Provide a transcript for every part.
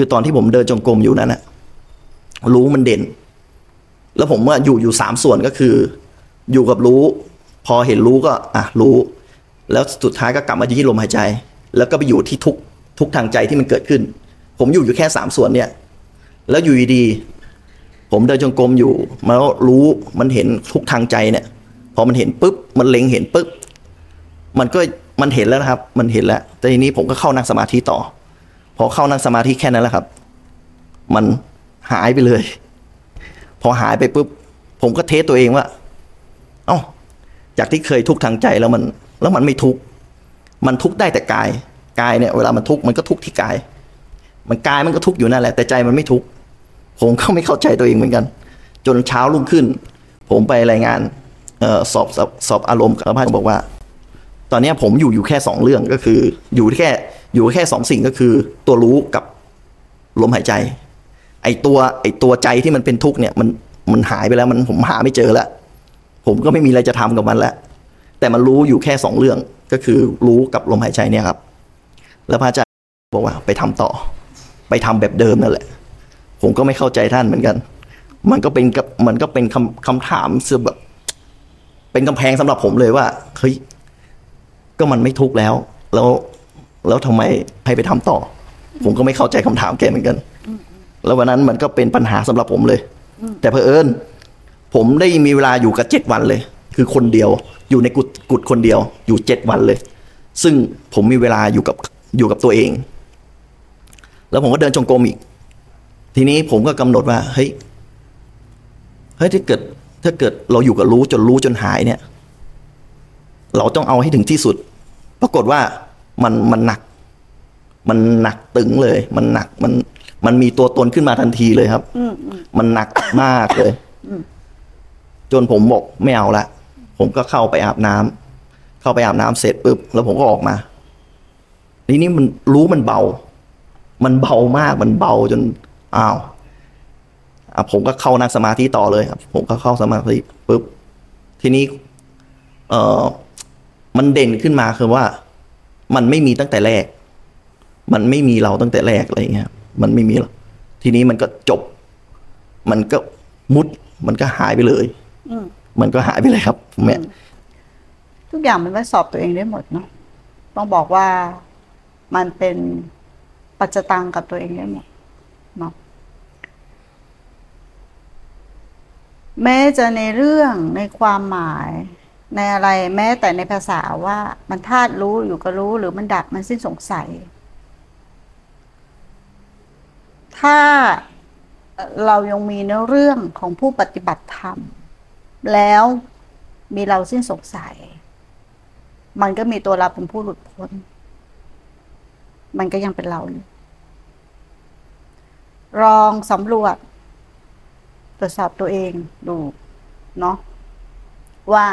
คือตอนที่ผมเดินจงกรมอยู่นั้นนะรู้มันเด่น แล้วผมว่าอยู่อยู่สามส่วนก็คือ อยู่กับรู้ พอเห็นรู้ก็ อะรู้ แล้วสุดท้ายก็กลับมาที่ลมหายใจ แล้วก็ไปอยู่ที่ทุกทุกทางใจที่มันเกิดขึ้น ผมอยู่อยู่แค่สามส่วนเนี่ย แล้วอยู่ดีๆผมเดินจงกรมอยู่มาแล้วรู้มันเห็นทุกทางใจเนี่ย พอมันเห็นปุ๊บ มันเล็งเห็นปุ๊บ มันก็มันเห็นแล้วนะครับ มันเห็นแล้วแต่ทีนี้ผมก็เข้านั่งสมาธิต่อ พอเข้านั่งสมาธิแค่นั้นแหละครับ มันหายไปเลย พอหายไปปุ๊บ ผมก็เทสตัวเองว่า เอ้าจากที่เคยทุกข์ทางใจแล้วมัน แล้วมันไม่ทุกข์มันทุกข์ได้แต่กายกายเนี่ยเวลามันทุกข์มันก็ทุกข์ที่กาย มันกายมันก็ทุกข์อยู่นั่นแหละแต่ใจมันไม่ทุกข์ผมก็ไม่เข้าใจตัวเองเหมือนกัน จนเช้ารุ่งขึ้น ผมไปรายงานออสอบสอบสอบอารมณ์กับพระบอกว่า ตอนนี้ผมอยู่อยู่แค่สองเรื่องก็คือ อยู่แค่อยู่แค่สองสิ่งก็คือ ตัวรู้กับลมหายใจ ไอตัวไอตัวใจที่มันเป็นทุกข์เนี่ยมันมันหายไปแล้วมันผมหาไม่เจอแล้วผมก็ไม่มีอะไรจะทำกับมันแล้วแต่มันรู้อยู่แค่สองเรื่องก็คือรู้กับลมหายใจเนี่ยครับ แล้วพระอาจารย์บอกว่าไปทำต่อ ไปทำแบบเดิมนั่นแหละ ผมก็ไม่เข้าใจท่านเหมือนกัน มันก็เป็นกับมันก็เป็นคำคำถามซึ่งแบบ เป็นกำแพงสำหรับผมเลยว่าเฮ้ย ก็มันไม่ทุกข์แล้ว แล้วแล้วทำไมให้ไปทำต่อ ผมก็ไม่เข้าใจคำถามแกเหมือนกัน แล้ววันนั้นมันก็เป็นปัญหาสำหรับผมเลย แต่เพอเอิญผมได้มีเวลาอยู่กับเจ็ดวันเลย คือคนเดียวอยู่ในกุฏกุฏคนเดียว อยู่เจ็ดวันเลย ซึ่งผมมีเวลาอยู่กับอยู่กับตัวเอง แล้วผมก็เดินจงกรมอีก ทีนี้ผมก็กำหนดว่าเฮ้ยเฮ้ยถ้าเกิด ถ้าเกิดเราอยู่กับรู้จนรู้จนหายเนี่ย เราต้องเอาให้ถึงที่สุด ปรากฏว่ามันมันหนัก มันหนักตึงเลย มันหนักมันมันมีตัวตนขึ้นมาทันทีเลยครับมันหนักมากเลยจนผมบอกไม่เอาละผมก็เข้าไปอาบน้ำเข้าไปอาบน้ำเสร็จปุ๊บแล้วผมก็ออกมาทีนี้มันรู้มันเบา มันเบามากมันเบาจนอ้าวอะผมก็เข้านั่งสมาธิต่อเลยครับ ผมก็เข้าสมาธิปุ๊บทีนี้ เอ่อ มันเด่นขึ้นมาคือว่า มันไม่มีตั้งแต่แรก มันไม่มีเราตั้งแต่แรกอะไรอย่างเงี้ย มันไม่มีหรอกทีนี้มันก็จบ มันก็มุด มันก็หายไปเลยมันก็หายไปเลยครับแม่ทุกอย่างมันก็สอบตัวเองได้หมดเนาะต้องบอกว่ามันเป็นปัจจตังกับตัวเองได้หมดเนาะแม้จะในเรื่องในความหมาย ในอะไรแม้แต่ในภาษาว่ามันธาตุรู้อยู่ก็รู้หรือมันดับมันสิ้นสงสัย ถ้าเรายังมีเนื้อเรื่องของผู้ปฏิบัติธรรม แล้วมีเราสิ้นสงสัย มันก็มีตัวเราเป็นผู้หลุดพ้น มันก็ยังเป็นเราอยู่ลองสำรวจ ตรวจสอบตัวเองดู เนาะว่า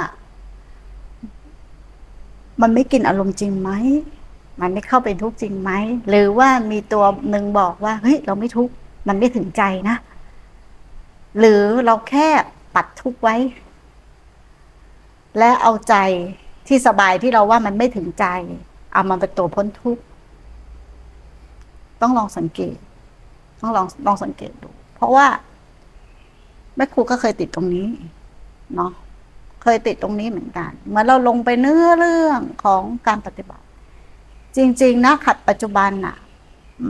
มันไม่กินอารมณ์จริงไหมมันไม่เข้าไปทุกข์จริงไหมหรือว่ามีตัวหนึ่งบอกว่าเฮ้ยเราไม่ทุกข์มันไม่ถึงใจนะ หรือเราแค่ปัดทุกข์ไว้ และเอาใจที่สบายที่เราว่ามันไม่ถึงใจ เอามันเป็นตัวพ้นทุกข์ต้องลองสังเกต ต้องลองลองสังเกตดู เพราะว่าแม่ครูก็เคยติดตรงนี้ เนาะ เคยติดตรงนี้เหมือนกัน เหมือนเราลงไปเนื้อเรื่องของการปฏิบัติ จริง ๆนะขัดปัจจุบันน่ะ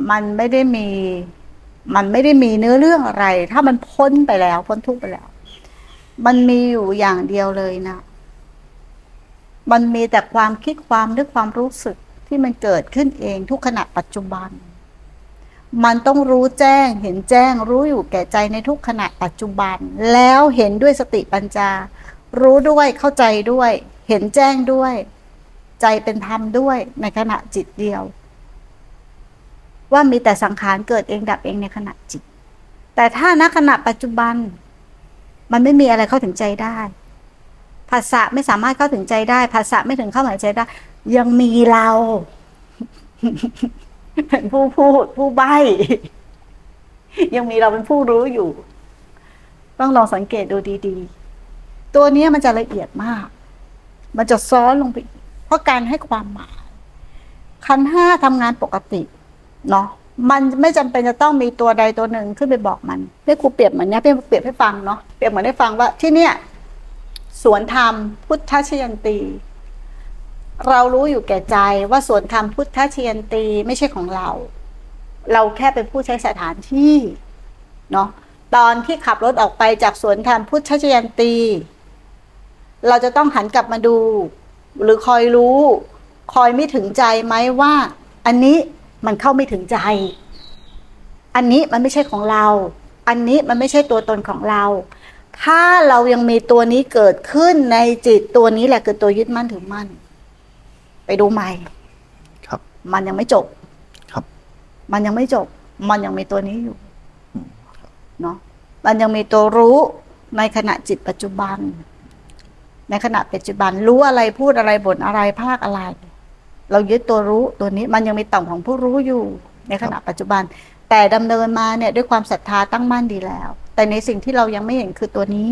มันไม่ได้มี มันไม่ได้มีเนื้อเรื่องอะไร ถ้ามันพ้นไปแล้วพ้นทุกไปแล้ว มันมีอยู่อย่างเดียวเลยนะ มันมีแต่ความคิดความนึกความรู้สึกที่มันเกิดขึ้นเองทุกขณะปัจจุบัน มันต้องรู้แจ้งเห็นแจ้งรู้อยู่แก่ใจในทุกขณะปัจจุบัน แล้วเห็นด้วยสติปัญญา รู้ด้วยเข้าใจด้วย เห็นแจ้งด้วย ใจเป็นธรรมด้วยในขณะจิตเดียว ว่ามีแต่สังขารเกิดเองดับเองในขณะจิต แต่ถ้าณขณะปัจจุบัน มันไม่มีอะไรเข้าถึงใจได้ภาษาไม่สามารถเข้าถึงใจได้ภาษาไม่ถึงเข้าถึงใจได้ ยังมีเราเป็นผู้พูดผู้ใบยังมีเราเป็นผู้รู้อยู่ ต้องลองสังเกตดูดี ๆ ตัวนี้มันจะละเอียดมาก มันจะซ้อนลงไป เพราะการให้ความหมาย คันห้าทำงานปกติเนาะมันไม่จำเป็นจะต้องมีตัวใดตัวหนึ่งขึ้นไปบอกมันให้ครูเปรียบเหมือนเนี้ยเปรียบเปรียบให้ฟังเนาะเปรียบเหมือนให้ฟังว่าที่เนี่ยสวนธรรมพุทธชยันตี เรารู้อยู่แก่ใจว่าสวนธรรมพุทธชยันตีไม่ใช่ของเรา เราแค่เป็นผู้ใช้สถานที่เนาะตอนที่ขับรถออกไปจากสวนธรรมพุทธชยันตี เราจะต้องหันกลับมาดู หรือคอยรู้ คอยไม่ถึงใจไหมว่า อันนี้มันเข้าไม่ถึงใจ อันนี้มันไม่ใช่ของเรา อันนี้มันไม่ใช่ตัวตนของเรา ถ้าเรายังมีตัวนี้เกิดขึ้นในจิตตัวนี้แหละคือตัวยึดมั่นถือมั่น ไปดูใหม่ ครับ มันยังไม่จบ ครับ มันยังไม่จบ มันยังมีตัวนี้อยู่เนาะมันยังมีตัวรู้ในขณะจิตปัจจุบัน ในขณะปัจจุบันรู้อะไรพูดอะไรบ่นอะไรภาคอะไร เรายึดตัวรู้ตัวนี้มันยังมีต่อมของผู้รู้อยู่ ในขณะปัจจุบัน แต่ดำเนินมาเนี่ยด้วยความศรัทธาตั้งมั่นดีแล้ว แต่ในสิ่งที่เรายังไม่เห็นคือตัวนี้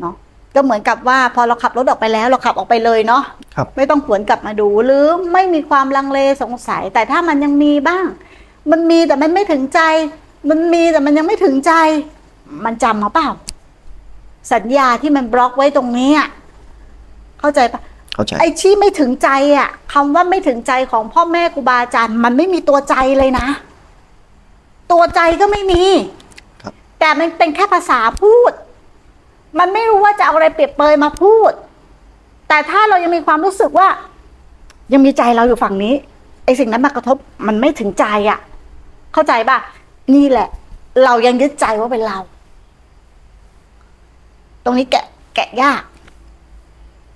เนาะก็เหมือนกับว่าพอเราขับรถออกไปแล้วเราขับออกไปเลยเนาะครับไม่ต้องหวนกลับมาดูหรือไม่มีความลังเลสงสัย แต่ถ้ามันยังมีบ้าง มันมีแต่มันไม่ถึงใจ มันมีแต่มันยังไม่ถึงใจ มันจำมาเปล่า สัญญาที่มันบล็อกไว้ตรงนี้อะเข้าใจปะเข้าใจไอ้ที่ไม่ถึงใจอะคำว่าไม่ถึงใจของพ่อแม่ครูบาอาจารย์มันไม่มีตัวใจเลยนะ ตัวใจก็ไม่มีครับแต่มันเป็นแค่ภาษาพูด มันไม่รู้ว่าจะเอาอะไรเปรียบเปรยมาพูด แต่ถ้าเรายังมีความรู้สึกว่า ยังมีใจเราอยู่ฝั่งนี้ไอ้สิ่งนั้นมากระทบมันไม่ถึงใจอะ เข้าใจป่ะ นี่แหละ เรายังยึดใจว่าเป็นเราต รงนี้แกะแกะยาก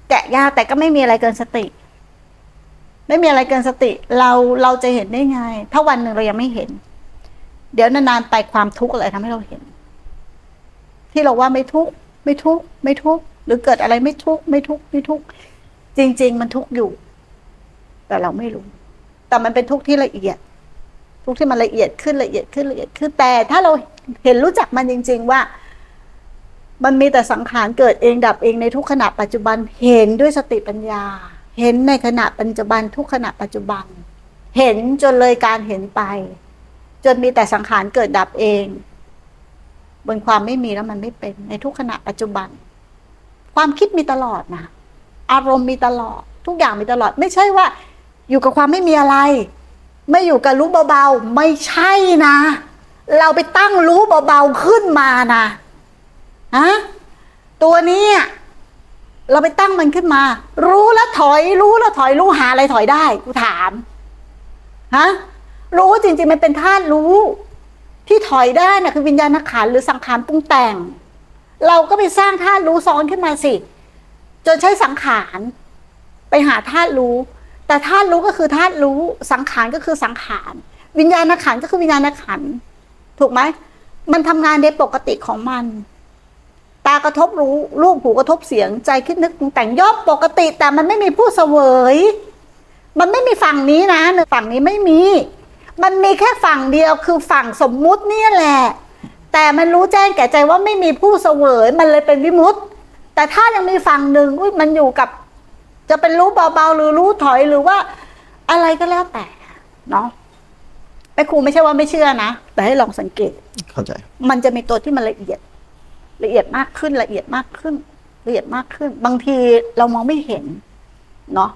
แกะยากแต่ก็ไม่มีอะไรเกินสติ ไม่มีอะไรเกินสติ เราเราจะเห็นได้ไง ถ้าวันหนึ่งเรายังไม่เห็น เดี๋ยวนานๆไปความทุกข์อะไรทำให้เราเห็น ที่เราว่าไม่ทุกข์ไม่ทุกข์ไม่ทุกข์หรือเกิดอะไรไม่ทุกข์ไม่ทุกข์ไม่ทุกข์จริง ๆ มันทุกข์อยู่ แต่เราไม่รู้ แต่มันเป็นทุกข์ที่ละเอียด ทุกข์ที่มันละเอียดขึ้นละเอียดขึ้นละเอียดขึ้นแต่ถ้าเราเห็นรู้จักมันจริง ๆ ว่า มันมีแต่สังขารเกิดเองดับเองในทุกขณะปัจจุบันเห็นด้วยสติปัญญา เห็นในขณะปัจจุบันทุกขณะปัจจุบัน เห็นจนเลยการเห็นไป จนมีแต่สังขารเกิดดับเอง บนความไม่มีแล้วมันไม่เป็นในทุกขณะปัจจุบัน ความคิดมีตลอดนะอารมณ์มีตลอด ทุกอย่างมีตลอด ไม่ใช่ว่า อยู่กับความไม่มีอะไร ไม่อยู่กับรู้เบาๆไม่ใช่นะ เราไปตั้งรู้เบาๆขึ้นมานะ ฮะตัวนี้เราไปตั้งมันขึ้นมา รู้แล้วถอย รู้แล้วถอยรู้หาอะไรถอยได้กูถามฮะรู้จริงๆมันเป็นธาตุรู้ ที่ถอยได้น่ะคือวิญญาณขันหรือสังขารปรุงแต่ง เราก็ไปสร้างธาตุรู้ซ้อนขึ้นมาสิ จนใช้สังขารไปหาธาตุรู้ แต่ธาตุรู้ก็คือธาตุรู้ สังขารก็คือสังขาร วิญญาณขันก็คือวิญญาณขันถูกไหมมันทำงานในปกติของมัน ตากระทบรู้รูปหูกระทบเสียงใจคิดนึกปรุงแต่งย่อมปกติ แต่มันไม่มีผู้เสวย มันไม่มีฝั่งนี้นะฝั่งนี้ไม่มี มันมีแค่ฝั่งเดียวคือฝั่งสมมุติเนี่ยแหละ แต่มันรู้แจ้งแก่ใจว่าไม่มีผู้เสวยมันเลยเป็นวิมุตติแต่ถ้ายังมีฝั่งหนึ่งอุ๊ยมันอยู่กับ จะเป็นรู้เบาๆหรือรู้ถอยหรือว่า อะไรก็แล้วแต่เนาะแม่ครูไม่ใช่ว่าไม่เชื่อนะ แต่ให้ลองสังเกตเข้าใจ มันจะมีตัวที่มันละเอียด ละเอียดมากขึ้นละเอียดมากขึ้น ละเอียดมากขึ้น บางทีเรามองไม่เห็นเนาะ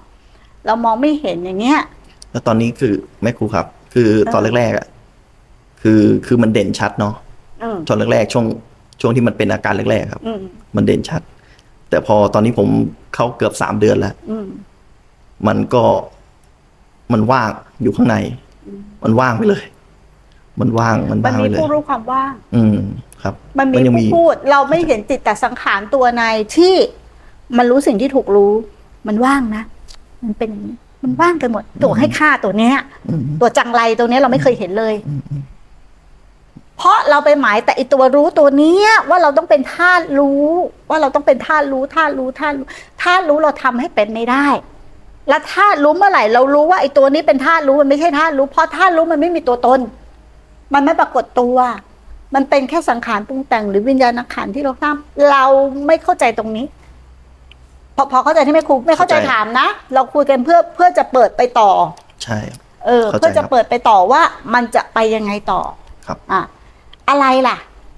เรามองไม่เห็นอย่างเงี้ย แล้วตอนนี้คือแม่ครูครับ คือตอนแรกๆอะคือคือมันเด่นชัดเนาะอืมตอนแรกๆช่วงช่วงที่มันเป็นอาการแรกๆครับอืมมันเด่นชัด แต่พอตอนนี้ผมเข้าเกือบสามเดือนแล้วอืมมันก็มันว่างอยู่ข้างใน มันว่างไปเลย มันว่างมันมันว่างมีไปเลยผู้รู้ความว่าง อืม ครับ มันมียังผู้พูด เราไม่เห็นจิตแต่สังขารตัวในที่มันรู้สิ่งที่ถูกรู้ มันว่างนะ มันเป็นอย่างนี้ มันว่างกันหมด ตัวให้ค่าตัวเนี้ยอืมตัวจังไรตัวเนี้ยเราไม่เคยเห็นเลย เพราะเราไปหมายแต่ไอตัวรู้ตัวเนี้ย ว่าเราต้องเป็นธาตุรู้ ว่าเราต้องเป็นธาตุรู้ธาตุรู้ธาตุรู้ธาตุรู้เราทำให้เป็นไม่ได้ แล้วธาตุรู้เมื่อไหร่เรารู้ว่าไอตัวนี้เป็นธาตุรู้มันไม่ใช่ธาตุรู้ เพราะธาตุรู้มันไม่มีตัวตน มันไม่ปรากฏตัว มันเป็นแค่สังขารปรุงแต่งหรือวิญญาณขันธ์ที่เราสร้างเราไม่เข้าใจตรงนี้ พอพอเข้าใจที่ไม่ครูไม่เข้าใจเข้าใจถามนะ เราคุยกันเพื่อเพื่อจะเปิดไปต่อ ใช่ เออเข้าใจเพื่อจะครับเปิดไปต่อว่ามันจะไปยังไงต่อ ครับอะอะไรล่ะ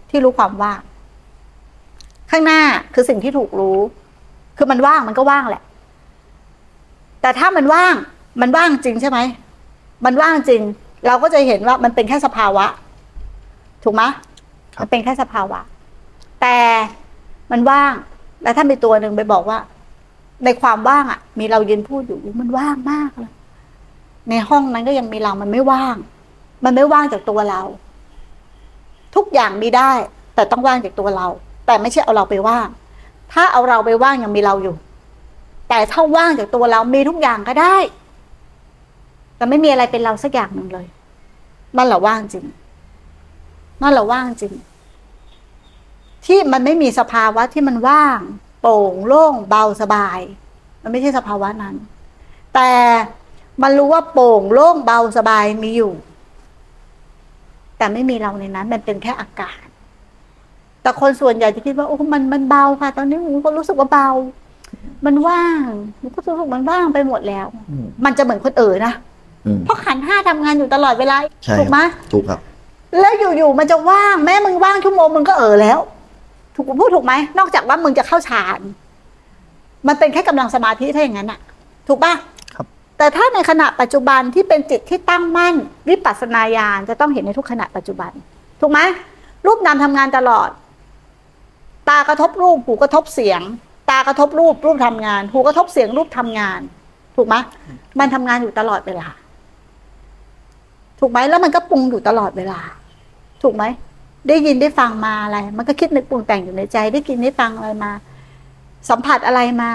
ที่รู้ความว่าง ข้างหน้าคือสิ่งที่ถูกรู้ คือมันว่างมันก็ว่างแหละ แต่ถ้ามันว่าง มันว่างจริงใช่ไหมมันว่างจริง เราก็จะเห็นว่ามันเป็นแค่สภาวะ ถูกไหมครับมันเป็นแค่สภาวะ แต่มันว่าง แล้วถ้ามีตัวหนึ่งไปบอกว่า ในความว่างอะ มีเรายืนพูดอยู่อุ๊ยมันว่างมากเลย ในห้องนั้นก็ยังมีเรา มันไม่ว่าง มันไม่ว่างจากตัวเรา ทุกอย่างมีได้ แต่ต้องว่างจากตัวเรา แต่ไม่ใช่เอาเราไปว่าง ถ้าเอาเราไปว่างยังมีเราอยู่ แต่ถ้าว่างจากตัวเรา มีทุกอย่างก็ได้ แต่ไม่มีอะไรเป็นเราสักอย่างหนึ่งเลยนั่นแหละว่างจริง นั่นแหละว่างจริง ที่มันไม่มีสภาวะที่มันว่าง โปร่งโล่งเบาสบาย มันไม่ใช่สภาวะนั้น แต่มันรู้ว่าโปร่งโล่งเบาสบายมีอยู่ แต่ไม่มีเราในนั้น มันเป็นแค่อากาศ แต่คนส่วนใหญ่จะคิดว่าโอ้มันมันเบาค่ะ ตอนนี้หนูก็รู้สึกว่าเบา มันว่างหนูก็รู้สึกมันว่างไปหมดแล้วอืมมันจะเหมือนคนเอ๋อนะอืมเพราะขันธ์ห้าทำงานอยู่ตลอดเวลาใช่ถูกไหมถูกครับ แล้วอยู่ๆมันจะว่างแม่มึงว่างชั่วโมงมึงก็เออแล้ว ถูกกูพูดถูกไหมนอกจากว่ามึงจะเข้าฌานมันเป็นแค่กำลังสมาธิถ้าอย่างนั้นอะถูกปะครับ แต่ถ้าในขณะปัจจุบันที่เป็นจิตที่ตั้งมั่น วิปัสสนาญาณจะต้องเห็นในทุกขณะปัจจุบัน ถูกไหมรูปนามทำงานตลอด ตากระทบรูปหูกระทบเสียง ตากระทบรูปรูปทำงาน หูกระทบเสียงรูปทำงาน ถูกไหมมันทำงานอยู่ตลอดเวลา ถูกไหมแล้วมันก็ปรุงอยู่ตลอดเวลา ถูกไหมได้ยินได้ฟังมาอะไร มันก็คิดนึกปรุงแต่งอยู่ในใจ ได้กินได้ฟังอะไรมา สัมผัสอะไรมา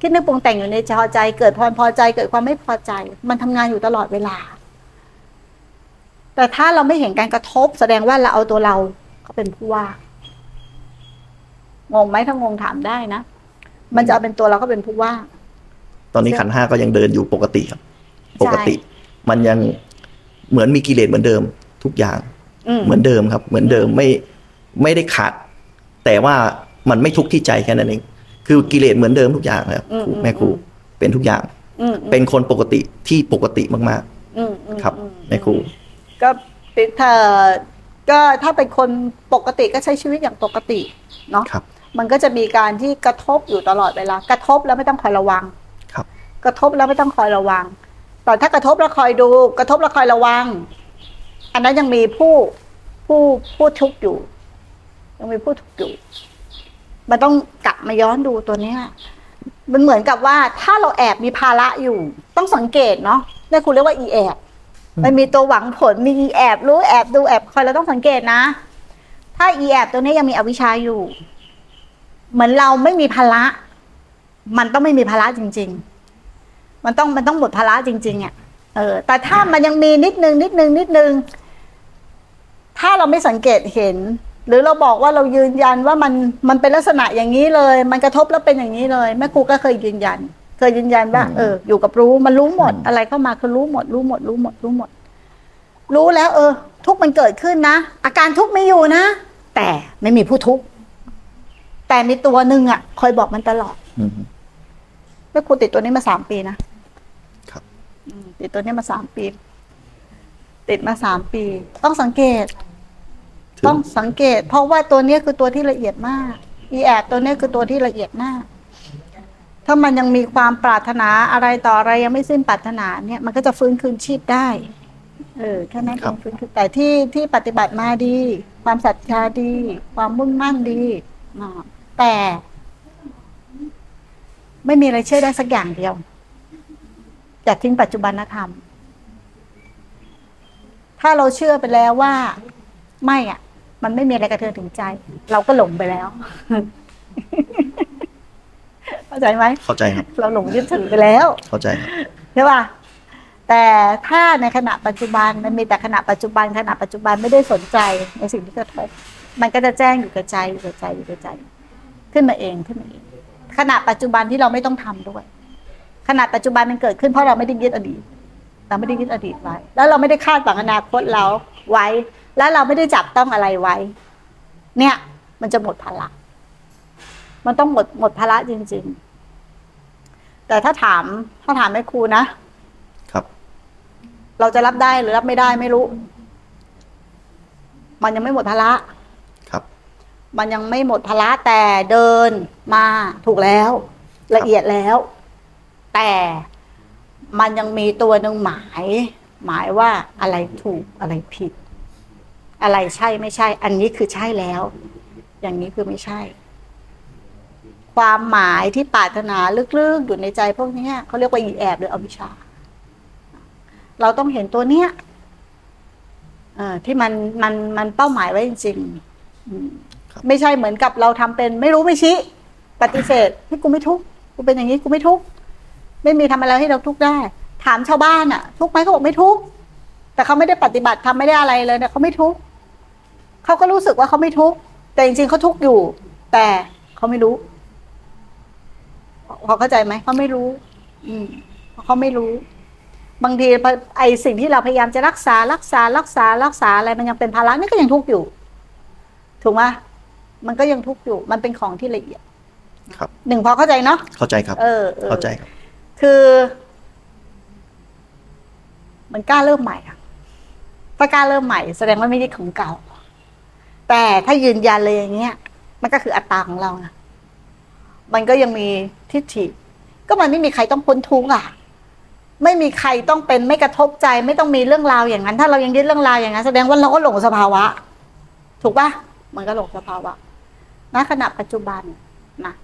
คิดนึกปรุงแต่งอยู่ในใจพอใจ เกิดความพอใจ เกิดความไม่พอใจ มันทำงานอยู่ตลอดเวลา แต่ถ้าเราไม่เห็นการกระทบ แสดงว่าเราเอาตัวเราก็เป็นผู้ว่างงไหมถ้างงถามได้นะมันจะเอาเป็นตัวเราก็เป็นผู้ว่า ตอนนี้ขันธ์ห้าก็ยังเดินอยู่ปกติครับ ปกติ มันยัง เหมือนมีกิเลสเหมือนเดิม ทุกอย่างอืมเหมือนเดิมครับ เหมือนเดิมไม่ไม่ได้ขาด แต่ว่ามันไม่ทุกข์ที่ใจแค่นั้นเองคือกิเลสเหมือนเดิมทุกอย่างนะครับอืมครูอืมแม่ครูอืมเป็นทุกอย่างอืมอืมเป็นคนปกติที่ปกติมากอืมอืมๆครับอืมแม่ครูก็เป็นถ้าก็ถ้าเป็นคนปกติก็ใช้ชีวิตอย่างปกติเนาะครับมันก็จะมีการที่กระทบอยู่ตลอดเวลากระทบแล้วไม่ต้องคอยระวังครับ กระทบแล้วไม่ต้องคอยระวัง แต่ถ้ากระทบแล้วคอยดู กระทบแล้วคอยระวัง อันนั้นยังมีผู้ผู้ผู้ทุกข์อยู่ ยังมีผู้ทุกข์อยู่ มันต้องกลับมาย้อนดูตัวเนี้ยมันเหมือนกับว่าถ้าเราแอบมีภาระอยู่ ต้องสังเกตเนาะนี่คุณเรียกว่าอีแอบมันมีตัวหวังผลมีอีแอบรู้แอบดูแอบคอยเราต้องสังเกตนะ ถ้าอีแอบตัวนี้ยังมีอวิชชาอยู่ เหมือนเราไม่มีภาระ มันต้องไม่มีภาระจริง ๆ มันต้องมันต้องหมดภาระจริงๆอะเออ แต่ถ้ามันยังมีนิดนึงนิดนึงนิดนึง ถ้าเราไม่สังเกตเห็น หรือเราบอกว่าเรายืนยันว่ามันมันเป็นลักษณะอย่างนี้เลย มันกระทบแล้วเป็นอย่างนี้เลยแม่ครูก็เคยยืนยัน เคยยืนยันว่าอืมเออ อยู่กับรู้มันรู้หมดอืมอะไรเข้ามาคือรู้หมด รู้หมด รู้หมด รู้หมด รู้แล้ว เออ ทุกข์มันเกิดขึ้นนะอาการทุกข์ไม่อยู่นะแต่ไม่มีผู้ทุกข์แต่มีตัวหนึ่งอะคอยบอกมันตลอด อืมแม่ครูติดตัวนี้มาสามปีนะครับอืมติดตัวนี้มาสามปี ติดมาสามปี ต้องสังเกตถึงต้องสังเกต เพราะว่าตัวเนี้ยคือตัวที่ละเอียดมากอีแอบตัวเนี้ยคือตัวที่ละเอียดมากถ้ามันยังมีความปรารถนาอะไรต่ออะไรยังไม่สิ้นปรารถนาเนี่ย มันก็จะฟื้นคืนชีพได้ เออแค่นั้นเองฟื้นคืนแต่ที่ที่ปฏิบัติมาดี ความศรัทธาดี ความมุ่งมั่นดีอ่าแต่ ไม่มีอะไรเชื่อได้สักอย่างเดียวอย่าทิ้งปัจจุบันธรรม ถ้าเราเชื่อไปแล้วว่า ไม่อะ มันไม่มีอะไรกระเทือนถึงใจ เราก็หลงไปแล้ว เข้าใจไหมเข้าใจครับ เราหลงยึดถือไปแล้ว เข้าใจครับใช่ป่ะแต่ถ้าในขณะปัจจุบันมันมีแต่ขณะปัจจุบันขณะปัจจุบันไม่ได้สนใจในสิ่งที่กระทบมันก็จะแจ้งอยู่กับใจอยู่กับใจอยู่กับใจ ขึ้นมาเองขึ้นมาเอง ขณะปัจจุบันที่เราไม่ต้องทำด้วย ขณะปัจจุบันมันเกิดขึ้นเพราะเราไม่ได้ยึดอดีต เราไม่ได้ยึดอดีตไว้ แล้วเราไม่ได้คาดหวังอนาคตเราไว้ แล้วเราไม่ได้จับต้องอะไรไว้ เนี่ย มันจะหมดภาระมันต้องหมดหมดภาระจริง ๆ แต่ถ้าถามถ้าถามแม่ครูนะครับ เราจะรับได้หรือรับไม่ได้ไม่รู้ มันยังไม่หมดภาระครับ มันยังไม่หมดภาระแต่เดินมาถูกแล้ว ละเอียดแล้ว แต่มันยังมีตัวหนึ่งหมาย หมายว่าอะไรถูกอะไรผิด อะไรใช่ไม่ใช่ อันนี้คือใช่แล้ว อย่างนี้คือไม่ใช่ ความหมายที่ปรารถนาลึกๆอยู่ในใจพวกนี้เขาเรียกว่าอีแอบหรืออวิชชา เราต้องเห็นตัวเนี้ยที่มันมันมันเป้าหมายไว้จริง ๆ ไม่ใช่เหมือนกับเราทำเป็น ไม่รู้ไม่ชี้ปฏิเสธให้กูไม่ทุกกูเป็นอย่างนี้กูไม่ทุกไม่มีทำอะไรให้เราทุกได้ ถามชาวบ้านอะทุกไหมเขาบอกไม่ทุกแต่เขาไม่ได้ปฏิบัติทำไม่ได้อะไรเลยเนี่ยเขาไม่ทุกเขาก็รู้สึกว่าเขาไม่ทุกแต่จริงๆเขาทุกอยู่ แต่เขาไม่รู้พอเข้าใจไหมเขาไม่รู้ อืมเพราะเขาไม่รู้ บางทีไอสิ่งที่เราพยายามจะรักษารักษารักษารักษาอะไรมันยังเป็นภาระนี่ก็ยังทุกข์อยู่ ถูกไหม มันก็ยังทุกข์อยู่ มันเป็นของที่ละเอียด ครับหนึ่งพอเข้าใจเนาะเข้าใจครับ เออออเข้าใจครับ คือมันกล้าเริ่มใหม่อะถ้ากล้าเริ่มใหม่ แสดงว่าไม่ได้ของเก่า แต่ถ้ายืนยันเลยอย่างเงี้ย มันก็คืออัตตาของเรานะมันก็ยังมีทิฏฐิ ก็มันไม่มีใครต้องพ้นทุกข์อะ ไม่มีใครต้องเป็นไม่กระทบใจ ไม่ต้องมีเรื่องราวอย่างนั้น ถ้าเรายังยึดเรื่องราวอย่างนั้น แสดงว่าเราก็หลงสภาวะ ถูกปะมันก็หลงสภาวะ ณขณะปัจจุบันนะ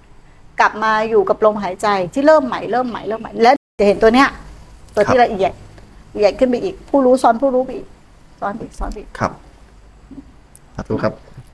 กลับมาอยู่กับลมหายใจที่เริ่มใหม่เริ่มใหม่เริ่มใหม่แล้วจะเห็นตัวเนี้ย ตัวที่ละเอียดละเอียดขึ้นไปอีก ผู้รู้ซ้อนผู้รู้ไปอีกซ้อนอีกซ้อนอีกครับสาธุครับ